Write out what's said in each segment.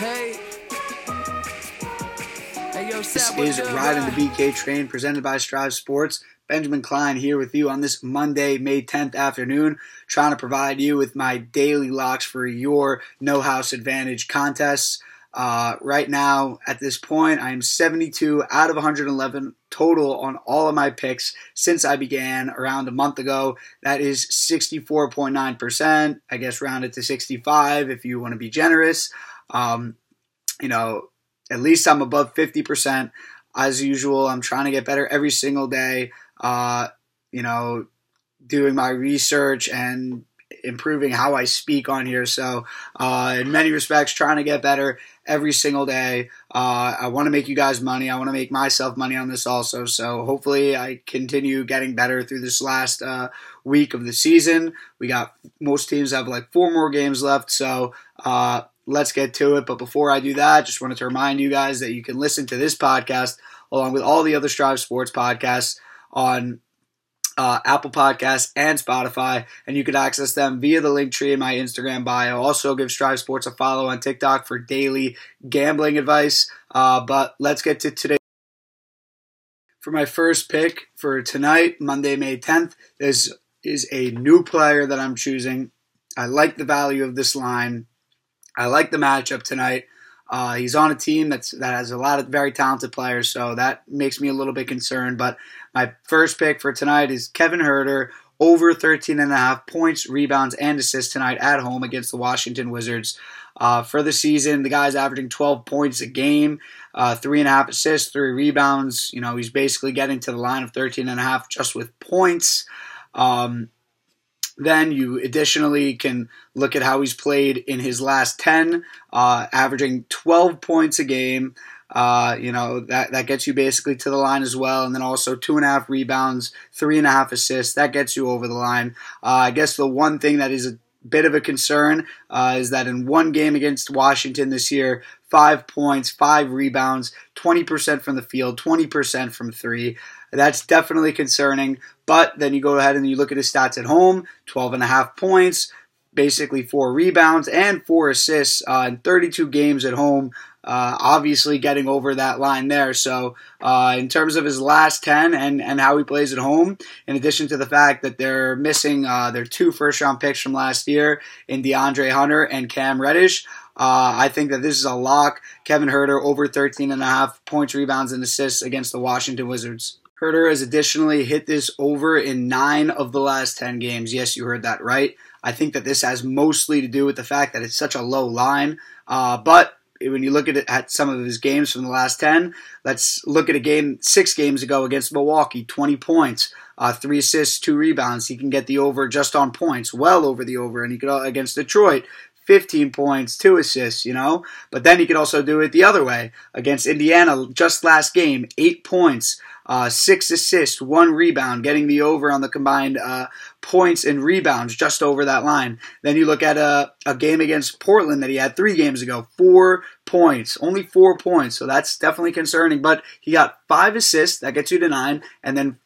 Hey. Hey, yo, This is Riding the? BK Train presented by Strive Sports. Benjamin Klein here with you on this Monday, May 10th afternoon, trying to provide you with my daily locks for your No House Advantage contests. Uh, right now, at this point, I am 72 out of 111 total on all of my picks since I began around a month ago. That is 64.9%. I guess round it to 65 if you want to be generous. Um, you know, at least I'm above 50%. As usual, I'm trying to get better every single day. Uh, you know, doing my research and improving how I speak on here. So, uh, in many respects, trying to get better every single day. Uh, I want to make you guys money. I want to make myself money on this also. So, hopefully, I continue getting better through this last uh, week of the season. We got most teams have like four more games left. So, uh, let's get to it. But before I do that, just wanted to remind you guys that you can listen to this podcast along with all the other Strive Sports podcasts on uh, Apple Podcasts and Spotify, and you can access them via the link tree in my Instagram bio. Also, give Strive Sports a follow on TikTok for daily gambling advice. Uh, but let's get to today. For my first pick for tonight, Monday, May 10th, is is a new player that I'm choosing. I like the value of this line. I like the matchup tonight. Uh, he's on a team that's that has a lot of very talented players, so that makes me a little bit concerned. But my first pick for tonight is Kevin Huerter over 13 and a half points, rebounds, and assists tonight at home against the Washington Wizards. Uh, for the season, the guy's averaging 12 points a game, uh, three and a half assists, three rebounds. You know, he's basically getting to the line of 13 and a half just with points. Um, then you additionally can look at how he's played in his last 10, uh, averaging 12 points a game. Uh, you know, that, that gets you basically to the line as well. And then also two and a half rebounds, three and a half assists. That gets you over the line. Uh, I guess the one thing that is a bit of a concern uh, is that in one game against Washington this year, five points, five rebounds, 20% from the field, 20% from three. That's definitely concerning. But then you go ahead and you look at his stats at home 12 and a half points, basically four rebounds, and four assists uh, in 32 games at home. Uh, obviously, getting over that line there. So, uh, in terms of his last 10 and, and how he plays at home, in addition to the fact that they're missing uh, their two first round picks from last year in DeAndre Hunter and Cam Reddish, uh, I think that this is a lock. Kevin Huerter over 13 and a half points, rebounds, and assists against the Washington Wizards. Huerter has additionally hit this over in nine of the last 10 games. Yes, you heard that right. I think that this has mostly to do with the fact that it's such a low line. Uh, but when you look at it, at some of his games from the last 10, let's look at a game six games ago against Milwaukee 20 points, uh, three assists, two rebounds. He can get the over just on points, well over the over. And he could, uh, against Detroit, 15 points, two assists, you know? But then he could also do it the other way against Indiana just last game, eight points, uh, six assists, one rebound, getting the over on the combined uh, points and rebounds just over that line. Then you look at a, a game against Portland that he had three games ago, four points, only four points. So that's definitely concerning. But he got five assists, that gets you to nine, and then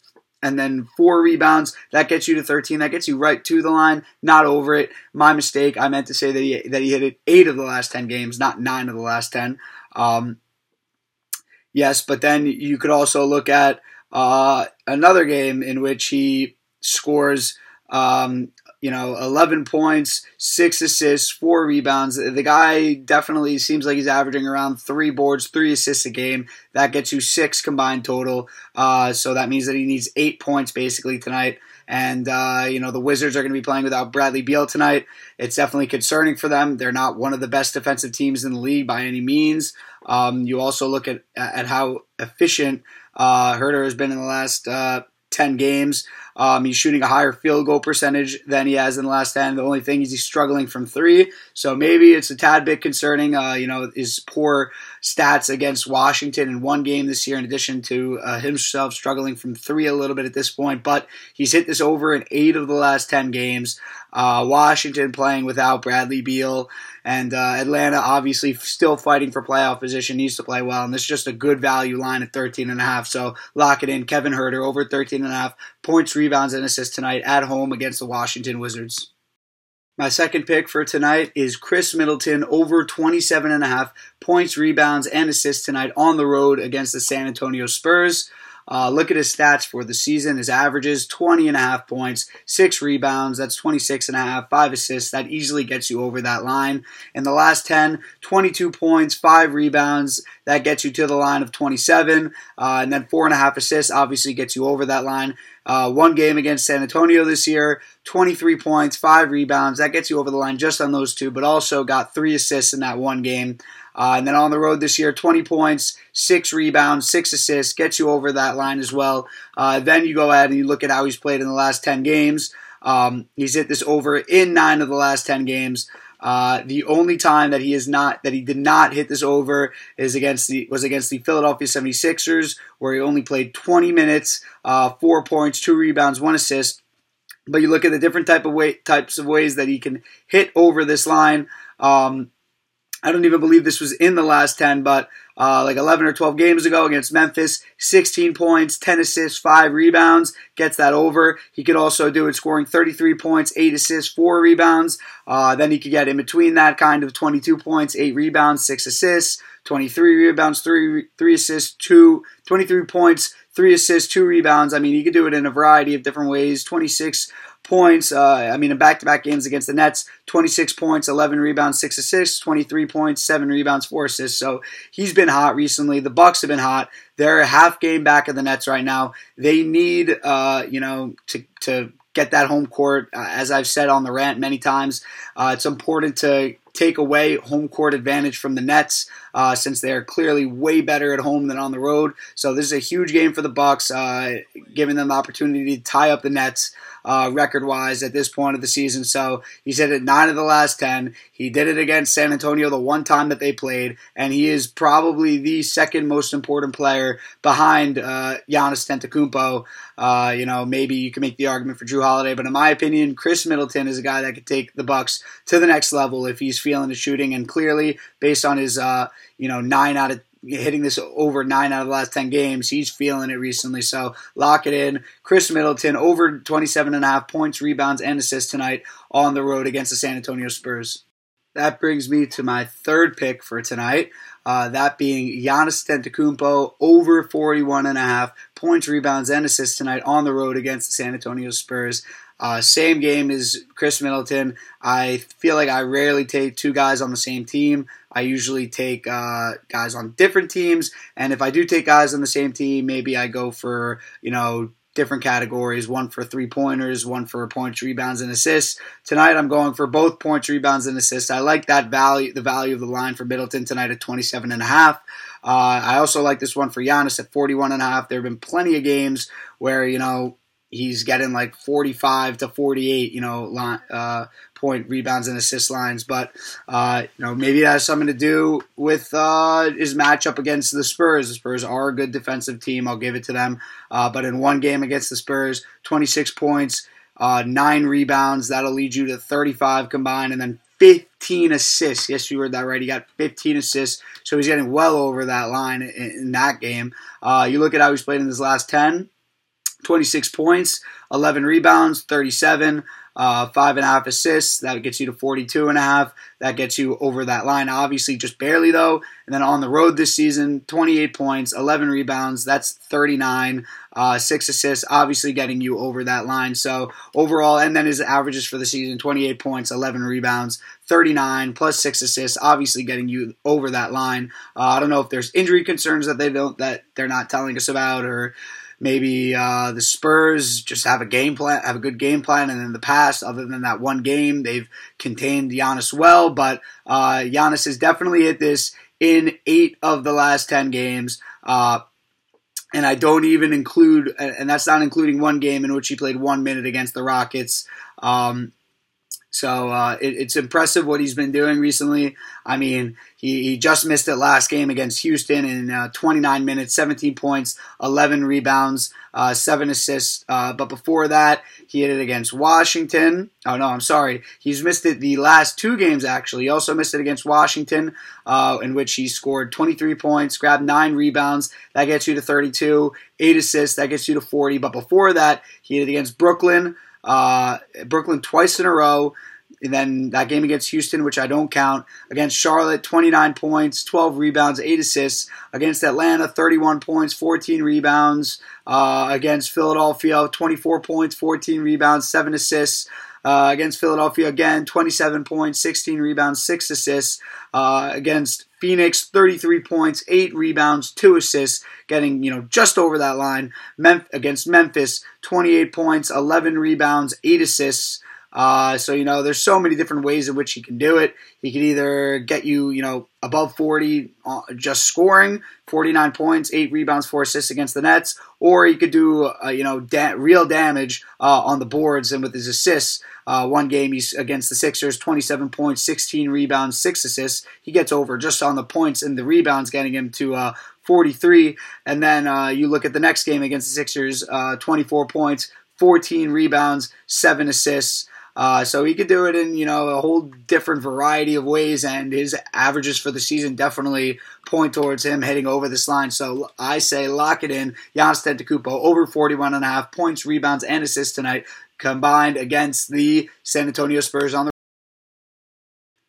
and then four rebounds. That gets you to 13. That gets you right to the line, not over it. My mistake. I meant to say that he that he hit it eight of the last 10 games, not nine of the last 10. Um, yes, but then you could also look at uh, another game in which he scores. Um, you know, 11 points, six assists, four rebounds. The guy definitely seems like he's averaging around three boards, three assists a game. That gets you six combined total. Uh, so that means that he needs eight points basically tonight. And, uh, you know, the Wizards are going to be playing without Bradley Beal tonight. It's definitely concerning for them. They're not one of the best defensive teams in the league by any means. Um, you also look at, at how efficient uh, Huerter has been in the last uh, 10 games. Um, he's shooting a higher field goal percentage than he has in the last 10. The only thing is he's struggling from three. So maybe it's a tad bit concerning, uh, you know, his poor stats against Washington in one game this year, in addition to uh, himself struggling from three a little bit at this point. But he's hit this over in eight of the last 10 games. Uh, Washington playing without Bradley Beal. And uh, Atlanta obviously still fighting for playoff position, needs to play well. And this is just a good value line at 13 and a half. So lock it in. Kevin Huerter over 13 and a half points, rebounds, and assists tonight at home against the Washington Wizards. My second pick for tonight is Khris Middleton over 27 and a half points, rebounds, and assists tonight on the road against the San Antonio Spurs. Uh, look at his stats for the season. His averages 20 and a half points, six rebounds. That's 26 and a half, five assists. That easily gets you over that line. In the last 10, 22 points, five rebounds. That gets you to the line of 27. Uh, and then four and a half assists obviously gets you over that line. Uh, one game against San Antonio this year, 23 points, five rebounds. That gets you over the line just on those two, but also got three assists in that one game. Uh, and then on the road this year, 20 points, six rebounds, six assists, gets you over that line as well. Uh, then you go ahead and you look at how he's played in the last 10 games. Um, he's hit this over in nine of the last 10 games. Uh, the only time that he is not that he did not hit this over is against the was against the Philadelphia 76ers, where he only played 20 minutes, uh, four points, two rebounds, one assist. But you look at the different type of way, types of ways that he can hit over this line. Um, I don't even believe this was in the last 10, but uh, like 11 or 12 games ago against Memphis, 16 points, 10 assists, 5 rebounds, gets that over. He could also do it scoring 33 points, 8 assists, 4 rebounds. Uh, then he could get in between that kind of 22 points, 8 rebounds, 6 assists, 23 rebounds, 3, 3 assists, 2, 23 points, 3 assists, 2 rebounds. I mean, he could do it in a variety of different ways. 26 points. Uh, I mean, in back to back games against the Nets, 26 points, 11 rebounds, 6 assists, 23 points, 7 rebounds, 4 assists. So he's been hot recently. The Bucks have been hot. They're a half game back of the Nets right now. They need, uh, you know, to, to get that home court. Uh, as I've said on the rant many times, uh, it's important to take away home court advantage from the Nets uh, since they are clearly way better at home than on the road. So this is a huge game for the Bucks, uh, giving them the opportunity to tie up the Nets uh, record wise at this point of the season. So he's hit it nine of the last 10. He did it against San Antonio the one time that they played, and he is probably the second most important player behind uh, Giannis Antetokounmpo. Uh, you know, maybe you can make the argument for Jrue Holiday, but in my opinion, Khris Middleton is a guy that could take the Bucks to the next level if he's feeling the shooting. And clearly, based on his, uh, you know, nine out of hitting this over nine out of the last 10 games. He's feeling it recently. So lock it in. Khris Middleton over 27 and a half points, rebounds, and assists tonight on the road against the San Antonio Spurs. That brings me to my third pick for tonight. Uh, that being Giannis Antetokounmpo over 41 and a half points, rebounds, and assists tonight on the road against the San Antonio Spurs. Uh, same game as Khris Middleton. I feel like I rarely take two guys on the same team. I usually take uh, guys on different teams, and if I do take guys on the same team, maybe I go for you know different categories one for three pointers, one for points, rebounds, and assists. Tonight I'm going for both points, rebounds, and assists. I like that value, the value of the line for Middleton tonight at 27 and a half. Uh, I also like this one for Giannis at 41 and a half. There have been plenty of games where, you know, he's getting like 45 to 48, you know, uh, point rebounds and assist lines. But uh, you know, maybe that has something to do with uh, his matchup against the Spurs. The Spurs are a good defensive team. I'll give it to them. Uh, but in one game against the Spurs, 26 points, uh, nine rebounds. That'll lead you to 35 combined, and then 15 assists. Yes, you heard that right. He got 15 assists, so he's getting well over that line in, in that game. Uh, you look at how he's played in his last 10. 26 points, 11 rebounds, 37, uh, five and a half assists. That gets you to 42 and a half. That gets you over that line, obviously, just barely though. And then on the road this season, 28 points, 11 rebounds. That's 39, uh, six assists, obviously getting you over that line. So overall, and then his averages for the season 28 points, 11 rebounds, 39 plus six assists, obviously getting you over that line. Uh, I don't know if there's injury concerns that they don't, that they're not telling us about or maybe uh, the Spurs just have a game plan, have a good game plan, and in the past, other than that one game, they've contained Giannis well. But uh, Giannis has definitely hit this in eight of the last ten games. Uh, and I don't even include, and that's not including one game in which he played one minute against the Rockets. Um, so uh, it, it's impressive what he's been doing recently. I mean, he, he just missed it last game against Houston in uh, 29 minutes, 17 points, 11 rebounds, uh, 7 assists. Uh, but before that, he hit it against Washington. Oh, no, I'm sorry. He's missed it the last two games, actually. He also missed it against Washington, uh, in which he scored 23 points, grabbed 9 rebounds. That gets you to 32, 8 assists. That gets you to 40. But before that, he hit it against Brooklyn. Uh, Brooklyn twice in a row. And then that game against Houston, which I don't count. Against Charlotte, 29 points, 12 rebounds, 8 assists. Against Atlanta, 31 points, 14 rebounds. Uh, against Philadelphia, 24 points, 14 rebounds, 7 assists. Uh, against Philadelphia again, 27 points, 16 rebounds, 6 assists. Uh, against Phoenix, 33 points, 8 rebounds, 2 assists, getting, you know, just over that line. Mem- against Memphis, 28 points, 11 rebounds, 8 assists. Uh, so, you know, there's so many different ways in which he can do it. He could either get you, you know, above 40 uh, just scoring, 49 points, 8 rebounds, 4 assists against the Nets, or he could do, uh, you know, da- real damage uh, on the boards and with his assists. Uh, one game he's against the Sixers, 27 points, 16 rebounds, 6 assists. He gets over just on the points and the rebounds, getting him to uh, 43. And then uh, you look at the next game against the Sixers, 24 points, 14 rebounds, 7 assists. Uh, so he could do it in you know a whole different variety of ways, and his averages for the season definitely point towards him hitting over this line. So I say lock it in. Giannis Antetokounmpo over 41 and a half points, rebounds, and assists tonight combined against the San Antonio Spurs on the.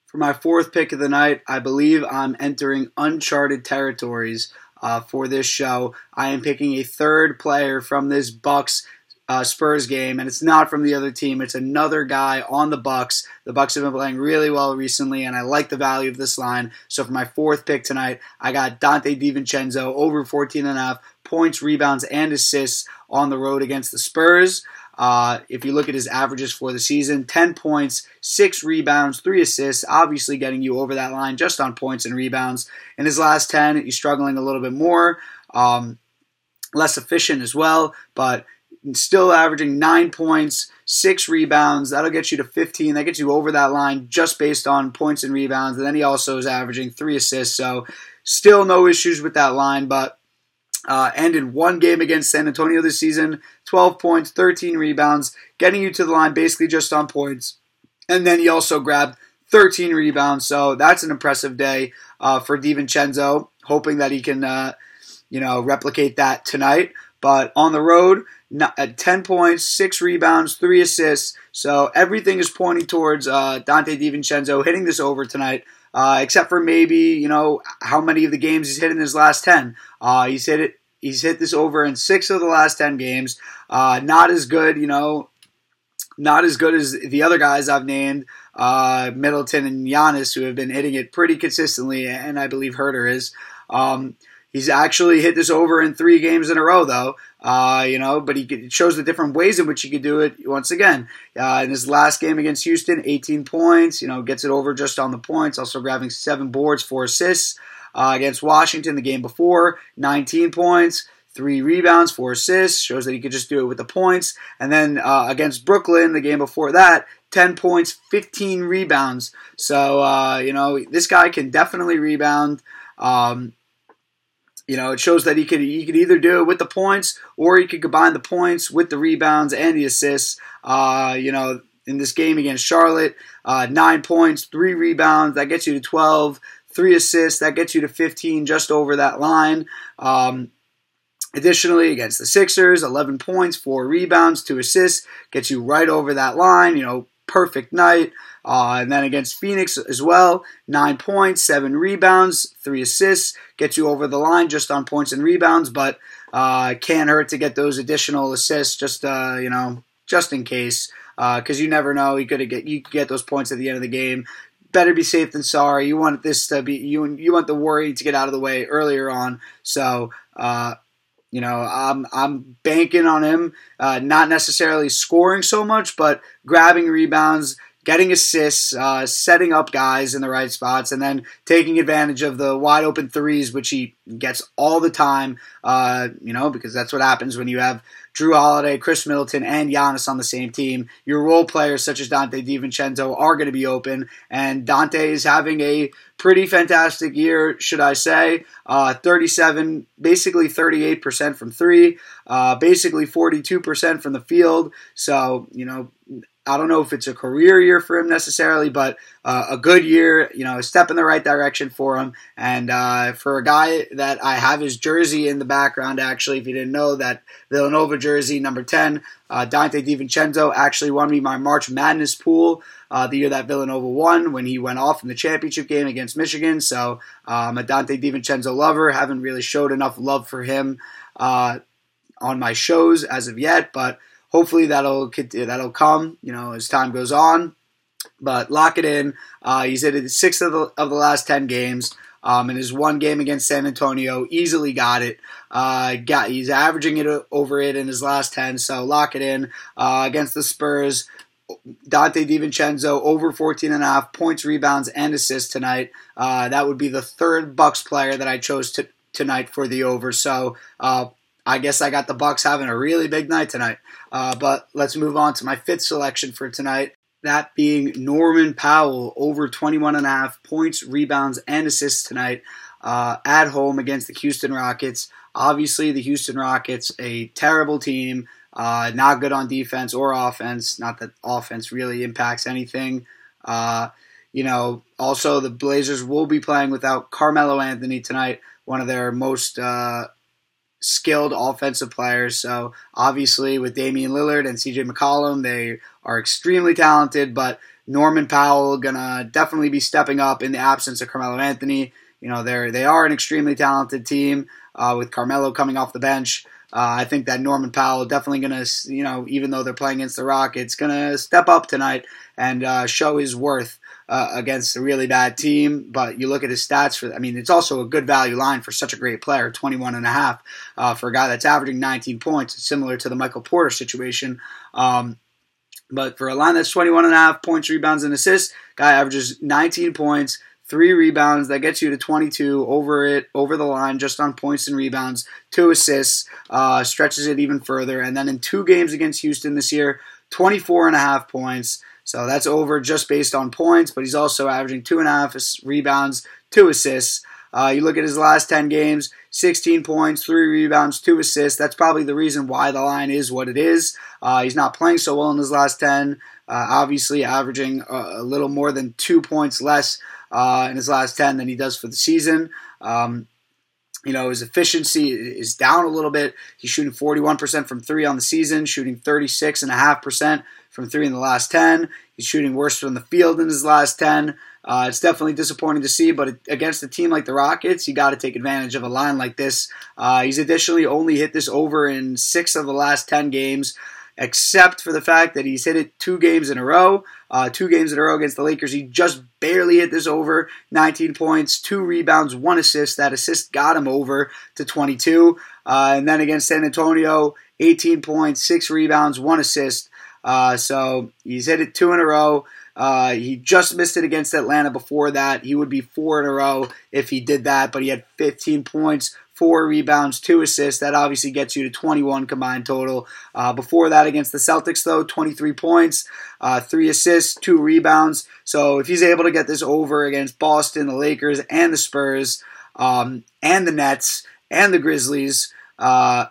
For my fourth pick of the night, I believe I'm entering uncharted territories. Uh, for this show, I am picking a third player from this Bucks uh, Spurs game, and it's not from the other team. It's another guy on the Bucks. The Bucks have been playing really well recently, and I like the value of this line. So for my fourth pick tonight, I got Donte DiVincenzo over 14 and a half points, rebounds, and assists on the road against the Spurs. Uh, if you look at his averages for the season, 10 points, 6 rebounds, 3 assists, obviously getting you over that line just on points and rebounds. In his last 10, he's struggling a little bit more. Um, less efficient as well, but still averaging nine points, six rebounds. That'll get you to 15. That gets you over that line just based on points and rebounds. And then he also is averaging three assists. So still no issues with that line, but uh, ended one game against San Antonio this season 12 points, 13 rebounds, getting you to the line basically just on points. And then he also grabbed 13 rebounds. So that's an impressive day uh, for DiVincenzo, hoping that he can, uh, you know, replicate that tonight. But on the road, at 10 points, 6 rebounds, 3 assists. So everything is pointing towards uh, Donte DiVincenzo hitting this over tonight. Uh, except for maybe you know how many of the games he's hit in his last ten. Uh, he's hit it. He's hit this over in six of the last ten games. Uh, not as good, you know, not as good as the other guys I've named, uh, Middleton and Giannis, who have been hitting it pretty consistently, and I believe Huerter is. Um, He's actually hit this over in three games in a row, though. Uh, you know, but he shows the different ways in which he could do it. Once again, uh, in his last game against Houston, 18 points. You know, gets it over just on the points. Also grabbing seven boards, four assists. Uh, against Washington, the game before, 19 points three rebounds, four assists, shows that he could just do it with the points. And then uh, against Brooklyn, the game before that, 10 points, 15 rebounds. So, uh, you know, this guy can definitely rebound. Um, you know, it shows that he could he could either do it with the points or he could combine the points with the rebounds and the assists. Uh, you know, in this game against Charlotte, uh, nine points, three rebounds, that gets you to 12. Three assists, that gets you to 15, just over that line. Um, Additionally, against the Sixers, 11 points, 4 rebounds, 2 assists, gets you right over that line. You know, perfect night. Uh, and then against Phoenix as well, nine points, seven rebounds, three assists, gets you over the line just on points and rebounds, but uh, can't hurt to get those additional assists just uh, you know just in case because uh, you never know you could get you could get those points at the end of the game. Better be safe than sorry. You want this to be you you want the worry to get out of the way earlier on. So uh, you know, I'm I'm banking on him, uh, not necessarily scoring so much, but grabbing rebounds, getting assists, uh, setting up guys in the right spots, and then taking advantage of the wide open threes, which he gets all the time. Uh, you know, because that's what happens when you have Jrue Holiday, Khris Middleton, and Giannis on the same team. Your role players such as Donte DiVincenzo are going to be open, and Donte is having a pretty fantastic year, should I say? Uh, 37, basically 38% from three, uh, basically 42% from the field. So you know I don't know if it's a career year for him necessarily, but uh, a good year, you know, a step in the right direction for him. And uh, for a guy that I have his jersey in the background, actually, if you didn't know that Villanova jersey, number 10, uh, Donte DiVincenzo actually won me my March Madness pool uh, the year that Villanova won when he went off in the championship game against Michigan. So I'm um, a Donte DiVincenzo lover. Haven't really showed enough love for him uh, on my shows as of yet, but hopefully that'll that'll come. You know, as time goes on. But lock it in. Uh, he's hit six of the of the last ten games. Um, his one game against San Antonio, easily got it. Uh, got he's averaging it over it in his last ten, so lock it in uh, against the Spurs. Donte DiVincenzo over 14 and a half points, rebounds, and assists tonight. Uh, that would be the third Bucks player that I chose to, tonight for the over. So uh, I guess I got the Bucks having a really big night tonight. Uh, but let's move on to my fifth selection for tonight. That being Norman Powell over 21 and a half points, rebounds, and assists tonight uh, at home against the Houston Rockets. Obviously, the Houston Rockets, a terrible team, uh, not good on defense or offense. Not that offense really impacts anything. Uh, you know, also the Blazers will be playing without Carmelo Anthony tonight, one of their most uh, skilled offensive players. So obviously, with Damian Lillard and CJ McCollum, they are extremely talented. But Norman Powell gonna definitely be stepping up in the absence of Carmelo Anthony. You know, they're they are an extremely talented team uh, with Carmelo coming off the bench. Uh, I think that Norman Powell definitely to, you know, even though they're playing against the Rockets, to step up tonight and uh, show his worth uh, against a really bad team. But you look at his stats for, I mean, it's also a good value line for such a great player, 21 and a half uh, for a guy that's averaging 19 points. Similar to the Michael Porter situation. Um, but for a line that's 21 and a half points, rebounds, and assists, guy averages 19 points, three rebounds that gets you to 22 over it over the line just on points and rebounds two assists uh, stretches it even further and then in two games against houston this year 24 and a half points so that's over just based on points but he's also averaging two and a half rebounds two assists uh, you look at his last 10 games 16 points, 3 rebounds, 2 assists. That's probably the reason why the line is what it is. Uh, he's not playing so well in his last 10, uh, obviously averaging a, a, little more than 2 points less uh, in his last 10 than he does for the season. Um, you know, his efficiency is down a little bit. He's shooting 41% from three on the season, shooting 36.5% from three in the last 10. He's shooting worse from the field in his last 10. Uh, it's definitely disappointing to see, but against a team like the Rockets, you got to take advantage of a line like this. Uh, he's additionally only hit this over in six of the last 10 games except for the fact that he's hit it two games in a row. Uh, two games in a row against the Lakers. He just barely hit this over 19 points, two rebounds, one assist. That assist got him over to 22. Uh, and then against San Antonio, 18 points, six rebounds, one assist. Uh, so he's hit it two in a row. Uh, he just missed it against Atlanta before that. He would be four in a row if he did that, but he had 15 points, four rebounds, two assists. That obviously gets you to 21 combined total. Uh, before that, against the Celtics, though, 23 points, uh, three assists, two rebounds. So if he's able to get this over against Boston, the Lakers, and the Spurs, um, and the Nets, and the Grizzlies, uh,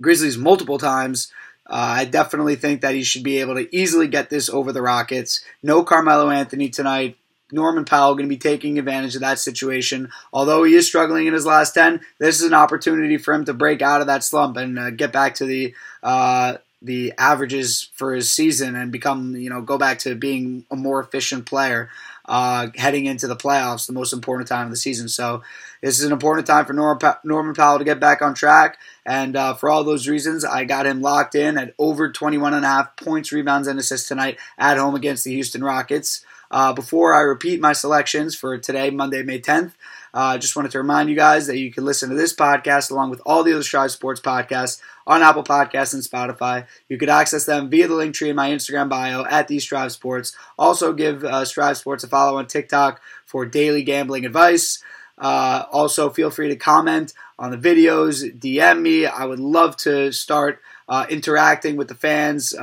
Grizzlies multiple times. Uh, I definitely think that he should be able to easily get this over the Rockets. No Carmelo Anthony tonight. Norman Powell going to be taking advantage of that situation. Although he is struggling in his last 10, this is an opportunity for him to break out of that slump and uh, get back to the uh, the averages for his season and become, you know, go back to being a more efficient player uh, heading into the playoffs, the most important time of the season. So this is an important time for Norman, Powell to get back on track. And uh, for all those reasons, I got him locked in at over 21 and a half points, rebounds, and assists tonight at home against the Houston Rockets. Uh, before I repeat my selections for today, Monday, May 10th, I uh, just wanted to remind you guys that you can listen to this podcast along with all the other Strive Sports podcasts on Apple Podcasts and Spotify. You could access them via the link tree in my Instagram bio at the Strive Sports. Also, give uh, Strive Sports a follow on TikTok for daily gambling advice. Uh, also, feel free to comment on the videos, DM me. I would love to start uh, interacting with the fans.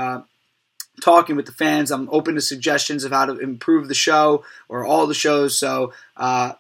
Talking with the fans. I'm open to suggestions of how to improve the show or all the shows. So uh,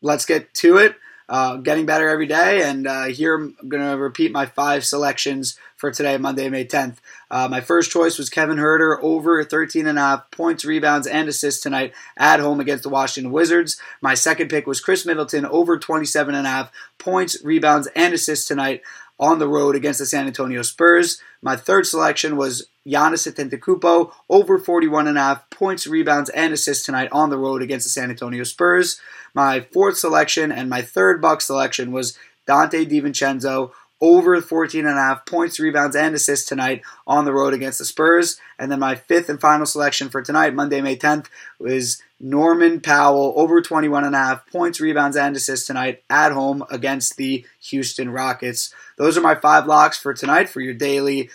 let's get to it. uh, getting better every day. And uh, here I'm going to repeat my five selections for today, Monday, May 10th. Uh, my first choice was Kevin Huerter over 13 and a half points, rebounds, and assists tonight at home against the Washington Wizards. My second pick was Khris Middleton over 27 and a half points, rebounds, and assists tonight on the road against the San Antonio Spurs. My third selection was Giannis Antetokounmpo over 41 and a half points, rebounds, and assists tonight on the road against the San Antonio Spurs. My fourth selection and my third Buck selection was Donte DiVincenzo over 14 and a half points, rebounds, and assists tonight on the road against the Spurs. And then my fifth and final selection for tonight, Monday, May 10th, was Norman Powell over 21 and a half points, rebounds, and assists tonight at home against the Houston Rockets. Those are my five locks for tonight for your daily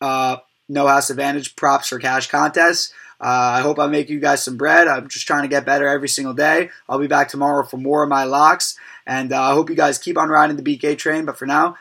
uh, No House Advantage props for cash contests. Uh, I hope I make you guys some bread. I'm just trying to get better every single day. I'll be back tomorrow for more of my locks. And uh, I hope you guys keep on riding the BK train. But for now,